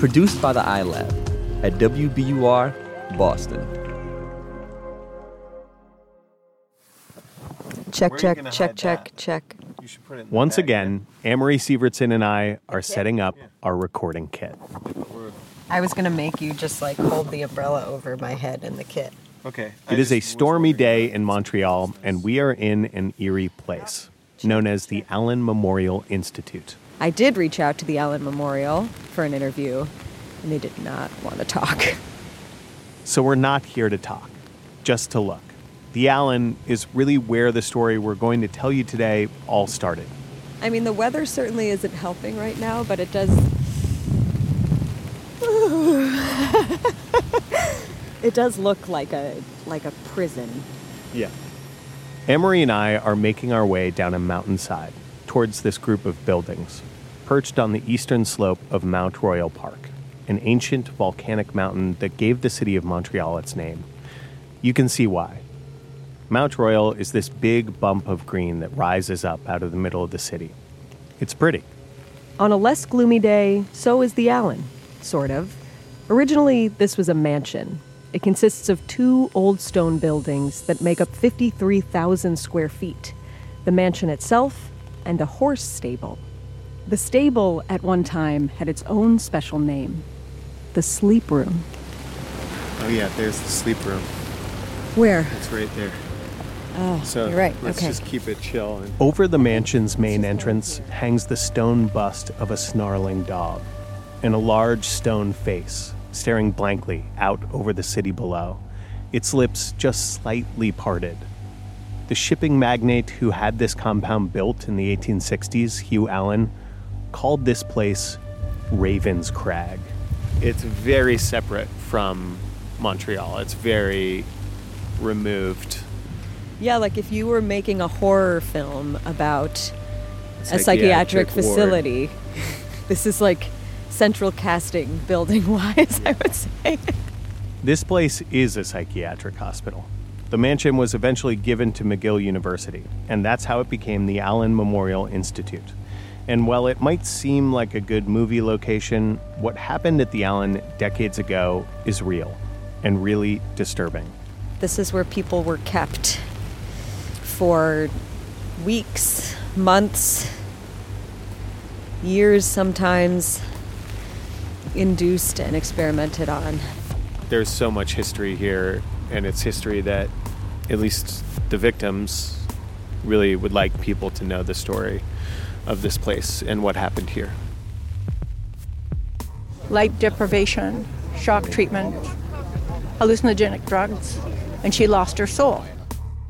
Produced by the iLab at WBUR Boston. Check, check, check, check, check. Once again, Amory Sivertson and I are setting up our recording kit. I was gonna make you just like hold the umbrella over my head in the kit. Okay. It is a stormy day in Montreal, and we are in an eerie place known as the Allan Memorial Institute. I did reach out to the Allan Memorial for an interview, and they did not want to talk. So we're not here to talk, just to look. The Allan is really where the story we're going to tell you today all started. I mean, the weather certainly isn't helping right now, but it does. it does look like a like a prison. Yeah. Amory and I are making our way down a mountainside towards this group of buildings, perched on the eastern slope of Mount Royal Park, an ancient volcanic mountain that gave the city of Montreal its name. You can see why. Mount Royal is this big bump of green that rises up out of the middle of the city. It's pretty. On a less gloomy day, so is the Allan, sort of. Originally, this was a mansion. It consists of two old stone buildings that make up 53,000 square feet the mansion itself and a horse stable. The stable at one time had its own special name the sleep room. Oh yeah, there's the sleep room. Where? It's right there. Oh, So you're right. let's okay. just keep it chill. And Over the mansion's main entrance hangs the stone bust of a snarling dog and a large stone face staring blankly out over the city below, its lips just slightly parted. The shipping magnate who had this compound built in the 1860s, Hugh Allan, called this place Ravenscrag. It's very separate from Montreal. It's very removed. Yeah, like if you were making a horror film about a Psychiatric psychiatric ward. facility, this is like central casting building wise, I would say. This place is a psychiatric hospital. The mansion was eventually given to McGill University, and that's how it became the Allan Memorial Institute. And while it might seem like a good movie location, what happened at the Allan decades ago is real and really disturbing. This is where people were kept for weeks, months, years sometimes, induced and experimented on. There's so much history here, and it's history that at least the victims really would like people to know the story of this place and what happened here. light deprivation, shock treatment, hallucinogenic drugs, and she lost her soul.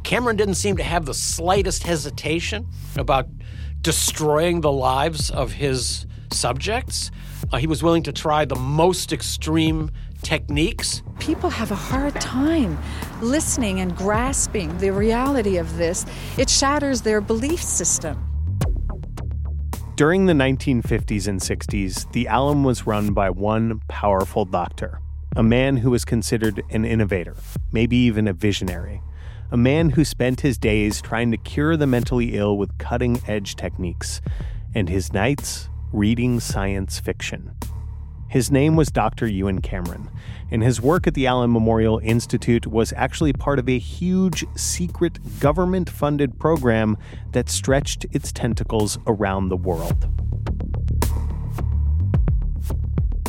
Cameron didn't seem to have the slightest hesitation about destroying the lives of his subjects. Uh, he was willing to try the most extreme techniques. People have a hard time listening and grasping the reality of this. It shatters their belief system. During the 1950s and 60s, the Allan was run by one powerful doctor, a man who was considered an innovator, maybe even a visionary, a man who spent his days trying to cure the mentally ill with cutting edge techniques, and his nights reading science fiction. His name was Dr. Ewen Cameron, and his work at the Allan Memorial Institute was actually part of a huge secret government funded program that stretched its tentacles around the world.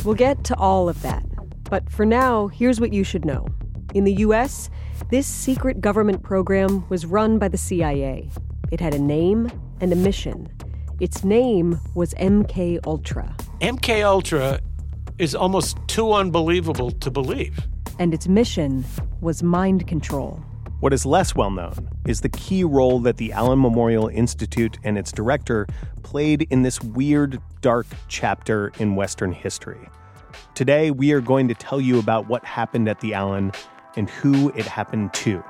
We'll get to all of that. But for now, here's what you should know. In the US, This secret government program was run by the CIA. It had a name and a mission. Its name was MK Ultra. MK Ultra is almost too unbelievable to believe. And its mission was mind control. What is less well known is the key role that the Allan Memorial Institute and its director played in this weird, dark chapter in Western history. Today, we are going to tell you about what happened at the Allan and who it happened to.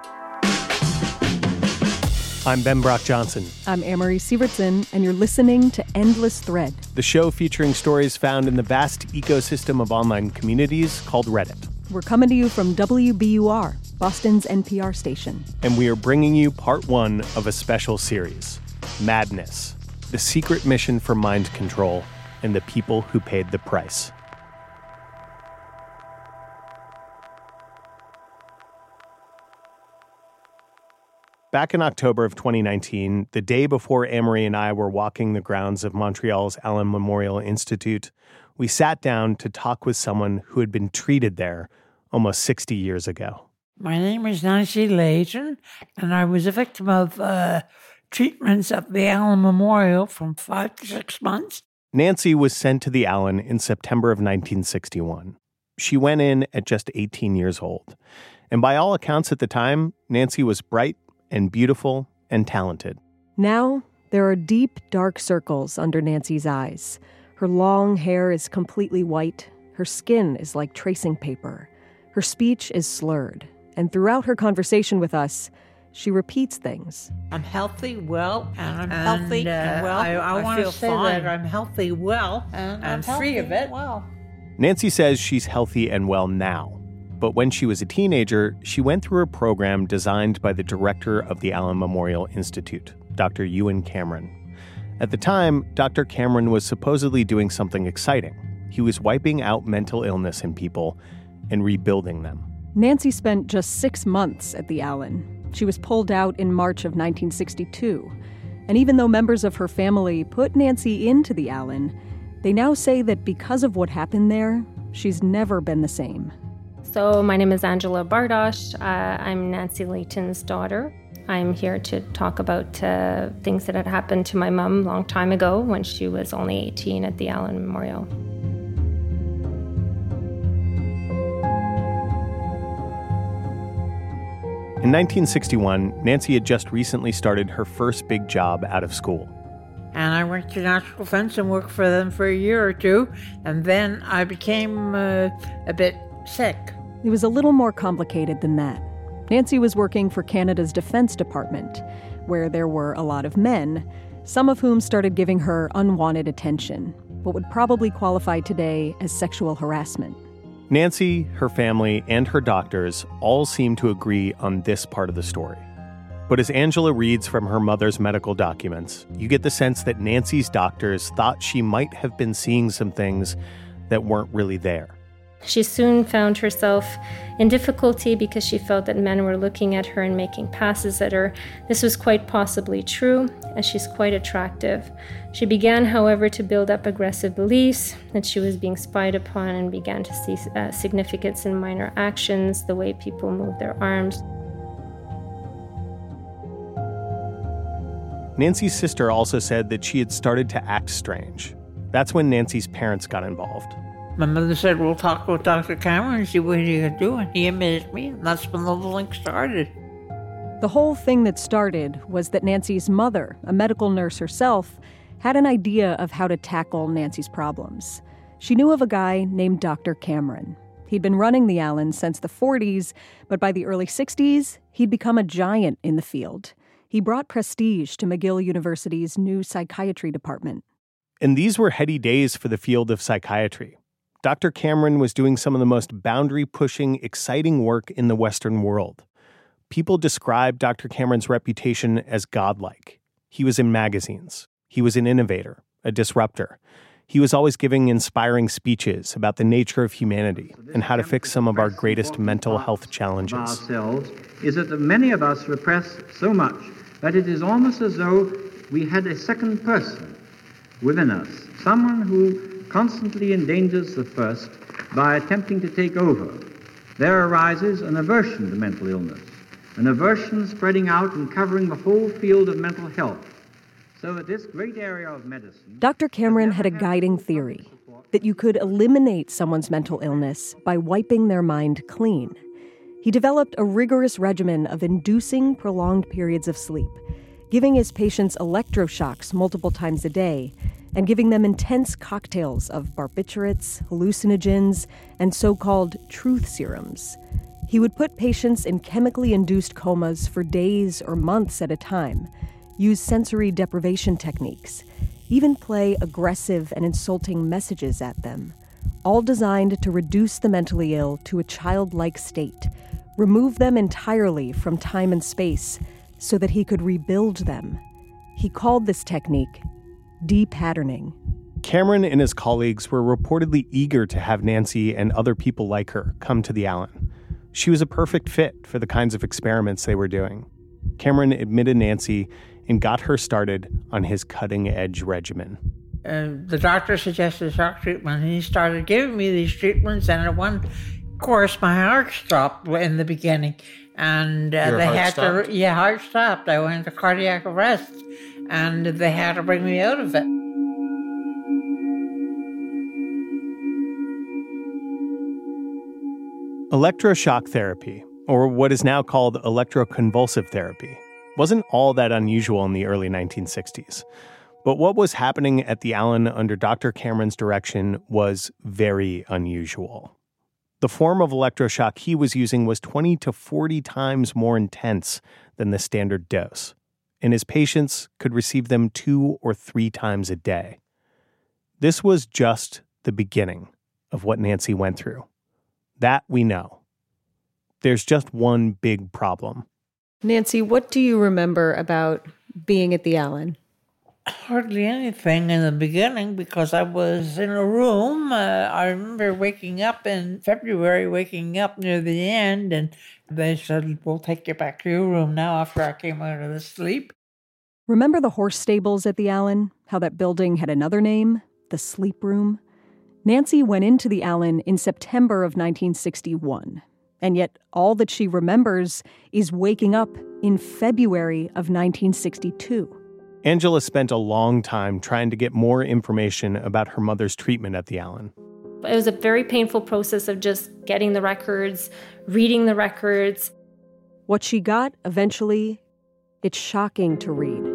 I'm Ben Brock Johnson. I'm Amory Sivertson, and you're listening to Endless Thread, the show featuring stories found in the vast ecosystem of online communities called Reddit. We're coming to you from WBUR, Boston's NPR station. And we are bringing you part one of a special series Madness, the secret mission for mind control and the people who paid the price. Back in October of 2019, the day before Amory and I were walking the grounds of Montreal's Allan Memorial Institute, we sat down to talk with someone who had been treated there almost 60 years ago. My name is Nancy Layton, and I was a victim of uh, treatments at the Allan Memorial from five to six months. Nancy was sent to the Allan in September of 1961. She went in at just 18 years old. And by all accounts at the time, Nancy was bright and beautiful and talented. Now, there are deep, dark circles under Nancy's eyes. Her long hair is completely white. Her skin is like tracing paper. Her speech is slurred. And throughout her conversation with us, she repeats things. I'm healthy, well, and I'm and, healthy uh, and well. I, I, I want to say fine. that I'm healthy, well, and I'm, I'm free of it. Well. Nancy says she's healthy and well now but when she was a teenager, she went through a program designed by the director of the Allan Memorial Institute, Dr. Ewen Cameron. At the time, Dr. Cameron was supposedly doing something exciting. He was wiping out mental illness in people and rebuilding them. Nancy spent just six months at the Allan. She was pulled out in March of 1962. And even though members of her family put Nancy into the Allan, they now say that because of what happened there, she's never been the same. So, my name is Angela Bardosh. Uh, I'm Nancy Layton's daughter. I'm here to talk about uh, things that had happened to my mom a long time ago when she was only 18 at the Allan Memorial. In 1961, Nancy had just recently started her first big job out of school. And I went to National Defense and worked for them for a year or two, and then I became uh, a bit sick. It was a little more complicated than that. Nancy was working for Canada's Defense Department, where there were a lot of men, some of whom started giving her unwanted attention, what would probably qualify today as sexual harassment. Nancy, her family, and her doctors all seem to agree on this part of the story. But as Angela reads from her mother's medical documents, you get the sense that Nancy's doctors thought she might have been seeing some things that weren't really there. She soon found herself in difficulty because she felt that men were looking at her and making passes at her. This was quite possibly true, as she's quite attractive. She began, however, to build up aggressive beliefs that she was being spied upon and began to see uh, significance in minor actions, the way people move their arms. Nancy's sister also said that she had started to act strange. That's when Nancy's parents got involved. My mother said, We'll talk with Dr. Cameron and see what he can do. And he admitted me, and that's when the link started. The whole thing that started was that Nancy's mother, a medical nurse herself, had an idea of how to tackle Nancy's problems. She knew of a guy named Dr. Cameron. He'd been running the Allan since the 40s, but by the early 60s, he'd become a giant in the field. He brought prestige to McGill University's new psychiatry department. And these were heady days for the field of psychiatry. Dr. Cameron was doing some of the most boundary pushing, exciting work in the Western world. People described Dr. Cameron's reputation as godlike. He was in magazines, he was an innovator, a disruptor. He was always giving inspiring speeches about the nature of humanity and how to fix some of our greatest mental health challenges. Ourselves is that many of us repress so much that it is almost as though we had a second person within us, someone who constantly endangers the first by attempting to take over. There arises an aversion to mental illness, an aversion spreading out and covering the whole field of mental health. So that this great area of medicine. Dr. Cameron had a guiding theory that you could eliminate someone's mental illness by wiping their mind clean. He developed a rigorous regimen of inducing prolonged periods of sleep, giving his patients electroshocks multiple times a day, and giving them intense cocktails of barbiturates, hallucinogens, and so called truth serums. He would put patients in chemically induced comas for days or months at a time, use sensory deprivation techniques, even play aggressive and insulting messages at them, all designed to reduce the mentally ill to a childlike state, remove them entirely from time and space so that he could rebuild them. He called this technique depatterning. Cameron and his colleagues were reportedly eager to have Nancy and other people like her come to the Allan. She was a perfect fit for the kinds of experiments they were doing. Cameron admitted Nancy and got her started on his cutting edge regimen. Uh, the doctor suggested shock treatment, and he started giving me these treatments. And at one course, my heart stopped in the beginning, and uh, Your they heart had stopped? to yeah, heart stopped. I went into cardiac arrest, and they had to bring me out of it. Electroshock therapy, or what is now called electroconvulsive therapy, wasn't all that unusual in the early 1960s. But what was happening at the Allan under Dr. Cameron's direction was very unusual. The form of electroshock he was using was 20 to 40 times more intense than the standard dose, and his patients could receive them two or three times a day. This was just the beginning of what Nancy went through. That we know. There's just one big problem. Nancy, what do you remember about being at the Allan? Hardly anything in the beginning because I was in a room. Uh, I remember waking up in February, waking up near the end, and they said, We'll take you back to your room now after I came out of the sleep. Remember the horse stables at the Allan? How that building had another name? The sleep room? Nancy went into the Allan in September of 1961, and yet all that she remembers is waking up in February of 1962. Angela spent a long time trying to get more information about her mother's treatment at the Allan. It was a very painful process of just getting the records, reading the records. What she got eventually, it's shocking to read.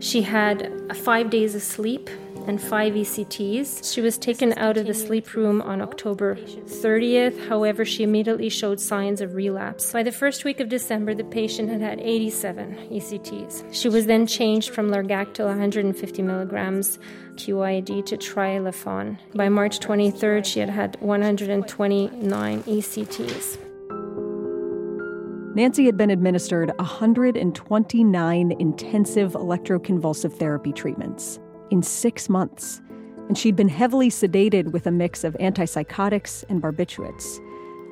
She had five days of sleep and five ECTs. She was taken out of the sleep room on October 30th. However, she immediately showed signs of relapse. By the first week of December, the patient had had 87 ECTs. She was then changed from Largactil 150 milligrams QID to Trilafon. By March 23rd, she had had 129 ECTs. Nancy had been administered 129 intensive electroconvulsive therapy treatments in six months, and she'd been heavily sedated with a mix of antipsychotics and barbiturates,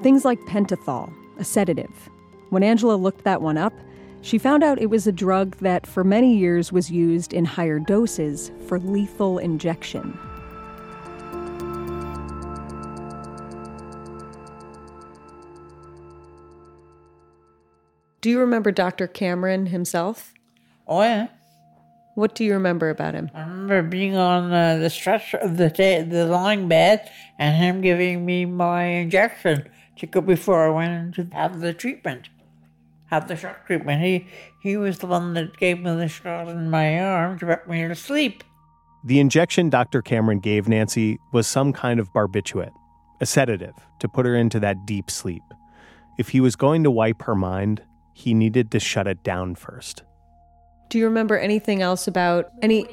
things like pentothal, a sedative. When Angela looked that one up, she found out it was a drug that for many years was used in higher doses for lethal injection. Do you remember Dr. Cameron himself? Oh, yeah. What do you remember about him? I remember being on uh, the stretcher of the, ta- the lying bed and him giving me my injection to go before I went in to have the treatment, have the shock treatment. He, he was the one that gave me the shot in my arm to put me to sleep. The injection Dr. Cameron gave Nancy was some kind of barbiturate, a sedative to put her into that deep sleep. If he was going to wipe her mind, he needed to shut it down first. Do you remember anything else about any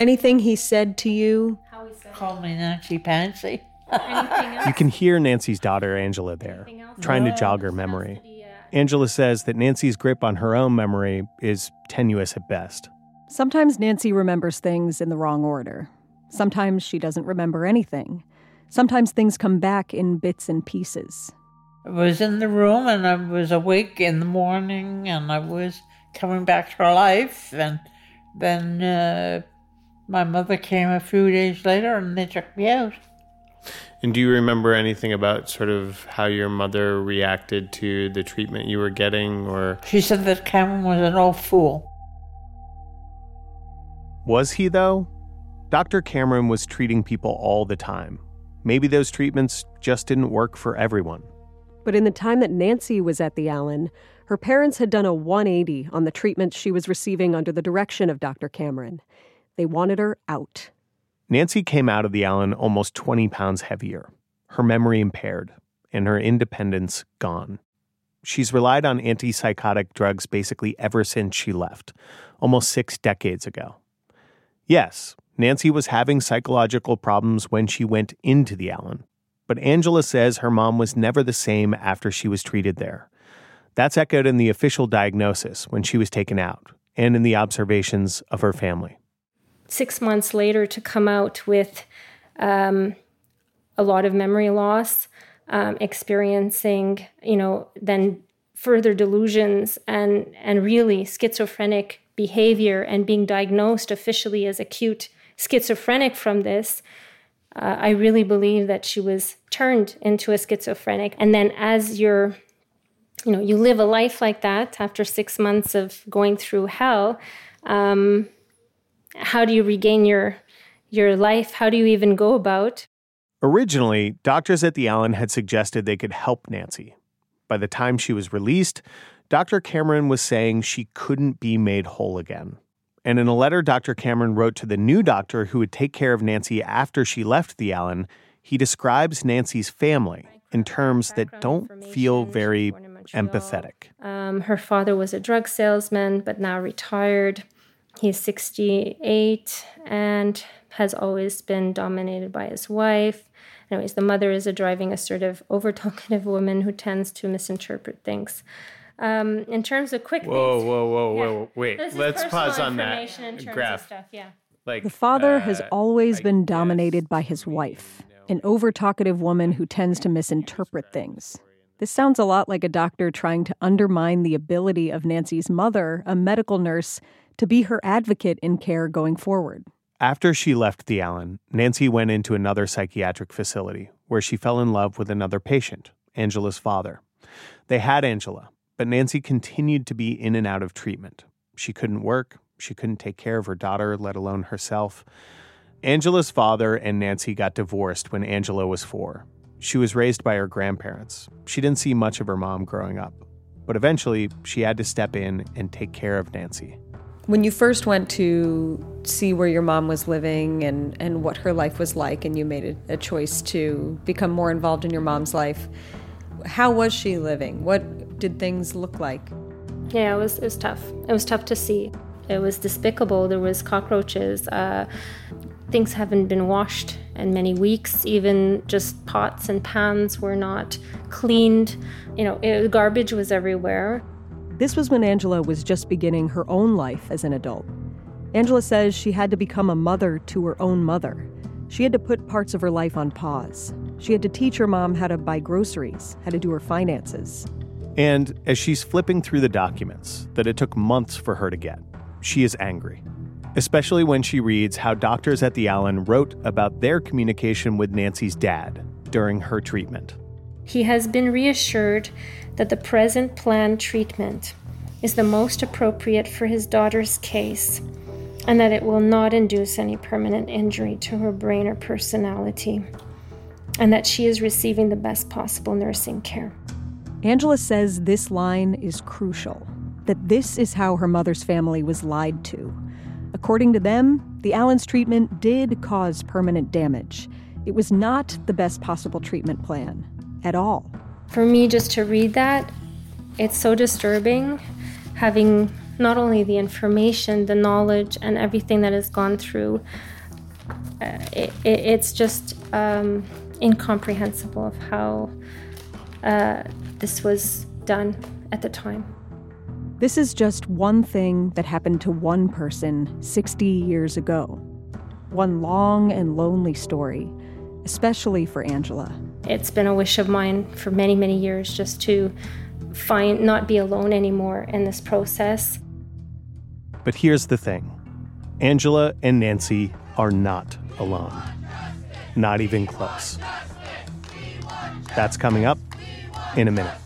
anything he said to you? How he said Call me Nancy Pansy. You can hear Nancy's daughter, Angela, there, trying to jog her memory. Angela says that Nancy's grip on her own memory is tenuous at best. Sometimes Nancy remembers things in the wrong order. Sometimes she doesn't remember anything. Sometimes things come back in bits and pieces. I was in the room and I was awake in the morning and I was coming back to life. And then uh, my mother came a few days later and they took me out. And do you remember anything about sort of how your mother reacted to the treatment you were getting or She said that Cameron was an old fool. Was he, though? Dr. Cameron was treating people all the time. Maybe those treatments just didn't work for everyone. But in the time that Nancy was at the Allan, her parents had done a 180 on the treatment she was receiving under the direction of Dr. Cameron. They wanted her out. Nancy came out of the Allan almost 20 pounds heavier, her memory impaired, and her independence gone. She's relied on antipsychotic drugs basically ever since she left, almost six decades ago. Yes, Nancy was having psychological problems when she went into the Allan, but Angela says her mom was never the same after she was treated there. That's echoed in the official diagnosis when she was taken out and in the observations of her family. Six months later, to come out with um, a lot of memory loss, um, experiencing, you know, then further delusions and and really schizophrenic behavior and being diagnosed officially as acute schizophrenic from this, uh, I really believe that she was turned into a schizophrenic. And then as you're, you know, you live a life like that after six months of going through hell, um, how do you regain your your life? How do you even go about? Originally, doctors at the Allan had suggested they could help Nancy. By the time she was released, Dr. Cameron was saying she couldn't be made whole again. And in a letter Dr. Cameron wrote to the new doctor who would take care of Nancy after she left the Allan, he describes Nancy's family in terms that don't feel very empathetic. Um, her father was a drug salesman, but now retired. He's 68 and has always been dominated by his wife. Anyways, the mother is a driving, assertive, over talkative woman who tends to misinterpret things. Um, in terms of quick Whoa, things, whoa, whoa, yeah. whoa! Wait, This is let's pause on that in terms of graph. stuff, yeah. Like The father uh, has always been dominated by his wife, an over talkative woman who tends to misinterpret things. This sounds a lot like a doctor trying to undermine the ability of Nancy's mother, a medical nurse, to be her advocate in care going forward. After she left the Allan, Nancy went into another psychiatric facility where she fell in love with another patient, Angela's father. They had Angela, but Nancy continued to be in and out of treatment. She couldn't work, she couldn't take care of her daughter, let alone herself. Angela's father and Nancy got divorced when Angela was four. She was raised by her grandparents. She didn't see much of her mom growing up, but eventually she had to step in and take care of Nancy. When you first went to see where your mom was living and, and what her life was like, and you made a, a choice to become more involved in your mom's life, how was she living? What did things look like? Yeah, it was it was tough. It was tough to see. It was despicable. There was cockroaches. Uh, things haven't been washed in many weeks. Even just pots and pans were not cleaned. You know, it, garbage was everywhere. This was when Angela was just beginning her own life as an adult. Angela says she had to become a mother to her own mother. She had to put parts of her life on pause. She had to teach her mom how to buy groceries, how to do her finances. And as she's flipping through the documents that it took months for her to get, she is angry. Especially when she reads how doctors at the Allan wrote about their communication with Nancy's dad during her treatment. He has been reassured that the present planned treatment is the most appropriate for his daughter's case and that it will not induce any permanent injury to her brain or personality, and that she is receiving the best possible nursing care. Angela says this line is crucial that this is how her mother's family was lied to. According to them, the Allan's treatment did cause permanent damage. It was not the best possible treatment plan at all. For me, just to read that, it's so disturbing having not only the information, the knowledge, and everything that has gone through. Uh, it, it, it's just um, incomprehensible of how uh, this was done at the time. This is just one thing that happened to one person 60 years ago. One long and lonely story, especially for Angela. It's been a wish of mine for many, many years just to find not be alone anymore in this process. But here's the thing Angela and Nancy are not alone. Not even close. That's coming up in a minute.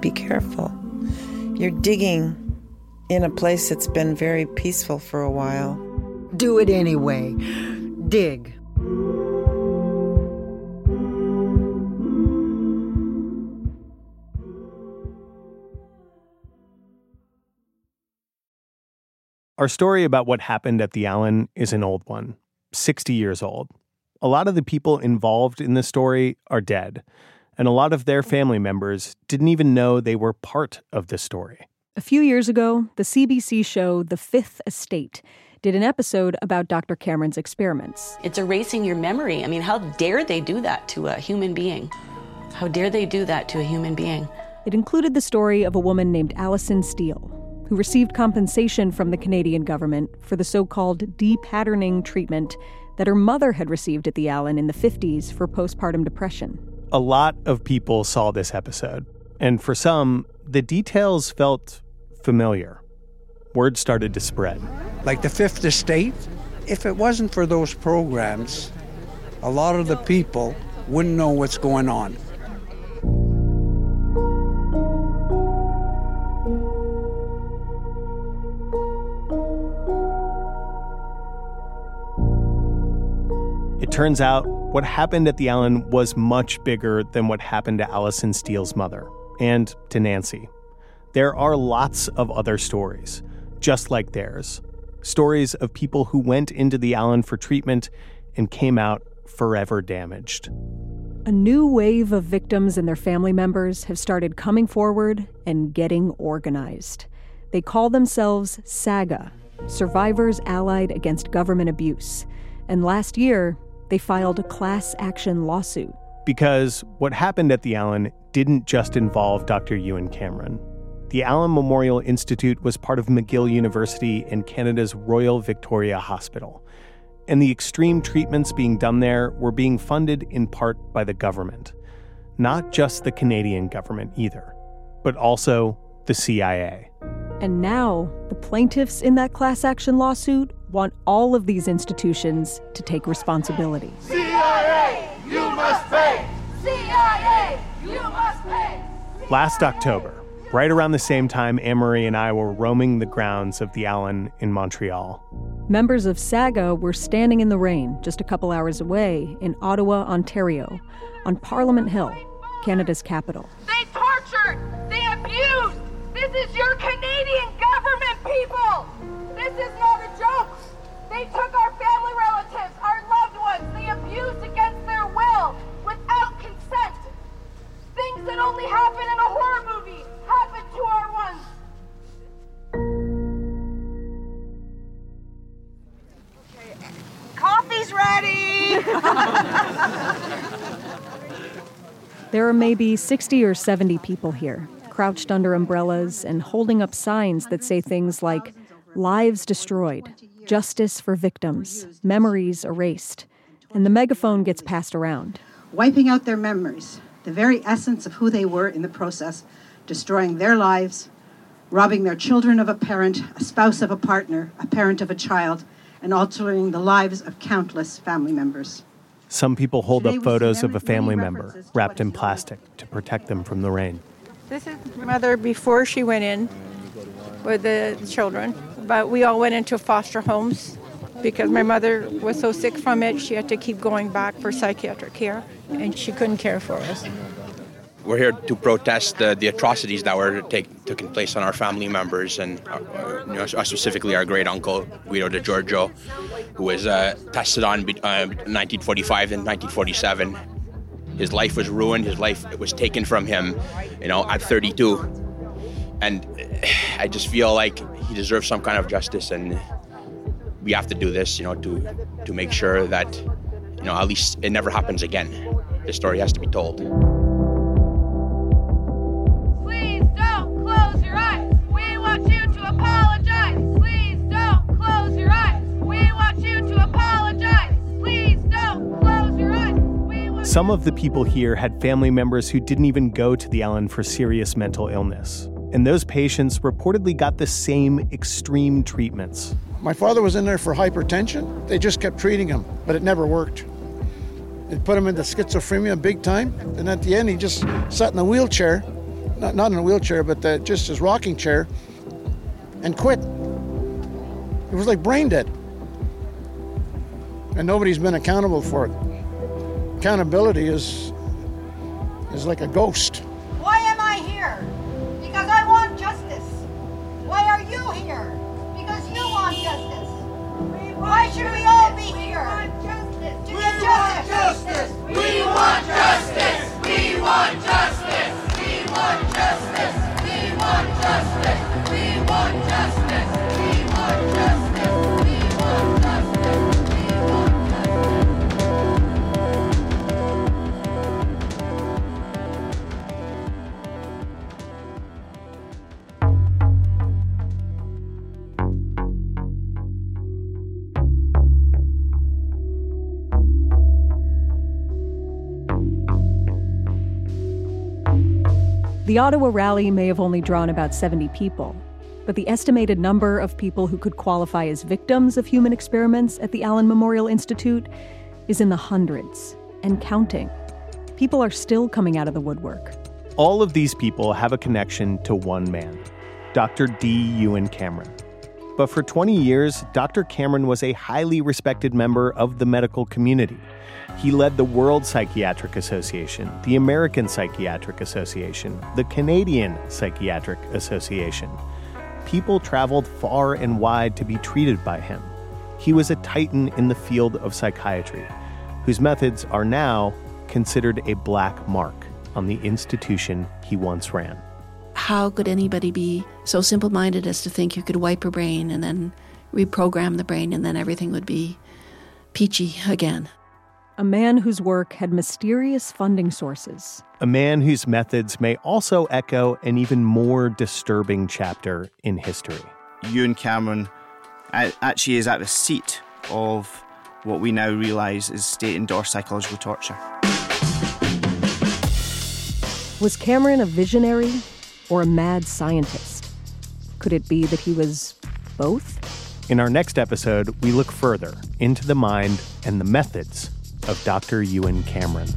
Be careful. You're digging in a place that's been very peaceful for a while. Do it anyway. Dig. Our story about what happened at the Allan is an old one, 60 years old. A lot of the people involved in the story are dead, and a lot of their family members didn't even know they were part of the story. A few years ago, the CBC show The Fifth Estate did an episode about Dr. Cameron's experiments. It's erasing your memory. I mean, how dare they do that to a human being? How dare they do that to a human being? It included the story of a woman named Allison Steele, who received compensation from the Canadian government for the so called depatterning treatment that her mother had received at the Allan in the 50s for postpartum depression. A lot of people saw this episode, and for some, the details felt familiar. Word started to spread. Like the Fifth Estate, if it wasn't for those programs, a lot of the people wouldn't know what's going on. It turns out what happened at the Allan was much bigger than what happened to Allison Steele's mother and to Nancy. There are lots of other stories, just like theirs. Stories of people who went into the Allan for treatment and came out forever damaged. A new wave of victims and their family members have started coming forward and getting organized. They call themselves SAGA, Survivors Allied Against Government Abuse. And last year, they filed a class action lawsuit. Because what happened at the Allan didn't just involve Dr. Ewen Cameron. The Allan Memorial Institute was part of McGill University and Canada's Royal Victoria Hospital. And the extreme treatments being done there were being funded in part by the government. Not just the Canadian government either, but also the CIA. And now, the plaintiffs in that class action lawsuit want all of these institutions to take responsibility. CIA, you must pay! CIA, you must pay! Last October, right around the same time Amory and I were roaming the grounds of the Allan in Montreal. Members of SAGA were standing in the rain just a couple hours away in Ottawa, Ontario, on Parliament Hill, Canada's capital. They tortured! They abused! This is your Canadian government, people! This is not a joke! They took our family relatives, our loved ones, they abused against their will, without consent. Things that only happen in a horror movie happen to our ones. Coffee's ready! there are maybe 60 or 70 people here, crouched under umbrellas and holding up signs that say things like, Lives destroyed, justice for victims, memories erased, and the megaphone gets passed around. Wiping out their memories, the very essence of who they were in the process, destroying their lives, robbing their children of a parent, a spouse of a partner, a parent of a child, and altering the lives of countless family members. Some people hold up photos of a family member wrapped in plastic to protect them from the rain. This is my mother before she went in with the children, but we all went into foster homes because my mother was so sick from it, she had to keep going back for psychiatric care, and she couldn't care for us. We're here to protest the, the atrocities that were take, taking place on our family members, and uh, you know, specifically our great uncle Guido de Giorgio, who was uh, tested on uh, 1945 and 1947. His life was ruined. His life was taken from him, you know, at 32, and I just feel like he deserves some kind of justice, and we have to do this, you know, to to make sure that, you know, at least it never happens again. The story has to be told. Please don't close your eyes. We want you to apologize. Please don't close your eyes. We want you to apologize. Please don't close your eyes. Some of the people here had family members who didn't even go to the Allan for serious mental illness. And those patients reportedly got the same extreme treatments. My father was in there for hypertension. They just kept treating him, but it never worked. It put him into schizophrenia big time. And at the end, he just sat in a wheelchair, not, not in a wheelchair, but the, just his rocking chair, and quit. It was like brain dead. And nobody's been accountable for it. Accountability is, is like a ghost. Why should we all be The Ottawa rally may have only drawn about 70 people, but the estimated number of people who could qualify as victims of human experiments at the Allan Memorial Institute is in the hundreds and counting. People are still coming out of the woodwork. All of these people have a connection to one man, Dr. D. Ewen Cameron. But for 20 years, Dr. Cameron was a highly respected member of the medical community. He led the World Psychiatric Association, the American Psychiatric Association, the Canadian Psychiatric Association. People traveled far and wide to be treated by him. He was a titan in the field of psychiatry, whose methods are now considered a black mark on the institution he once ran. How could anybody be so simple minded as to think you could wipe a brain and then reprogram the brain and then everything would be peachy again? A man whose work had mysterious funding sources. A man whose methods may also echo an even more disturbing chapter in history. Ewen Cameron actually is at the seat of what we now realise is state endorsed psychological torture. Was Cameron a visionary or a mad scientist? Could it be that he was both? In our next episode, we look further into the mind and the methods of Dr. Ewen Cameron.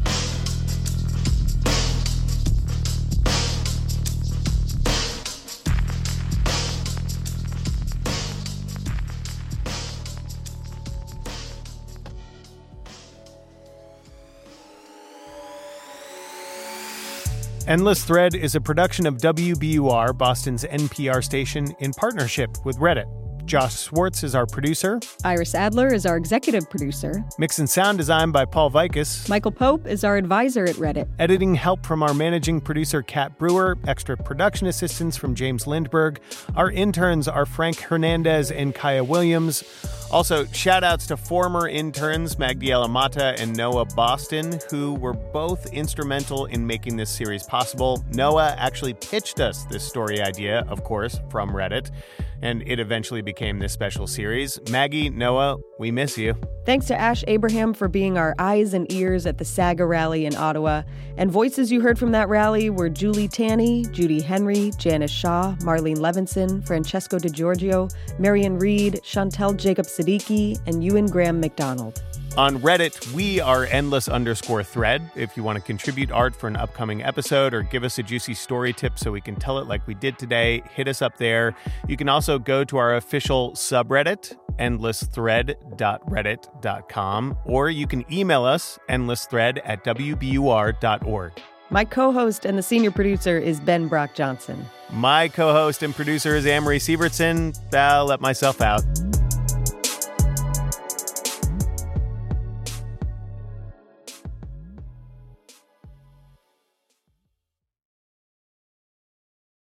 Endless Thread is a production of WBUR, Boston's NPR station, in partnership with Reddit. Josh Swartz is our producer. Iris Adler is our executive producer. Mix and sound design by Paul Vaitkus. Michael Pope is our advisor at Reddit. Editing help from our managing producer, Kat Brewer. Extra production assistance from James Lindberg. Our interns are Frank Hernandez and Kaya Williams. Also, shout outs to former interns Magdiela Mata and Noah Boston, who were both instrumental in making this series possible. Noah actually pitched us this story idea, of course, from Reddit and it eventually became this special series. Maggie, Noah, we miss you. Thanks to Ash Abraham for being our eyes and ears at the SAGA rally in Ottawa. And voices you heard from that rally were Julie Tanney, Judy Henry, Janice Shaw, Marlene Levinson, Francesco DiGiorgio, Marion Reed, Chantel Jacob Siddiqui, and Ewan Graham McDonald. On Reddit, we are endless underscore thread. If you want to contribute art for an upcoming episode or give us a juicy story tip so we can tell it like we did today, hit us up there. You can also go to our official subreddit, endlessthread.reddit.com, or you can email us, endlessthread at wbur.org. My co host and the senior producer is Ben Brock Johnson. My co host and producer is Amory Sivertson. I'll let myself out.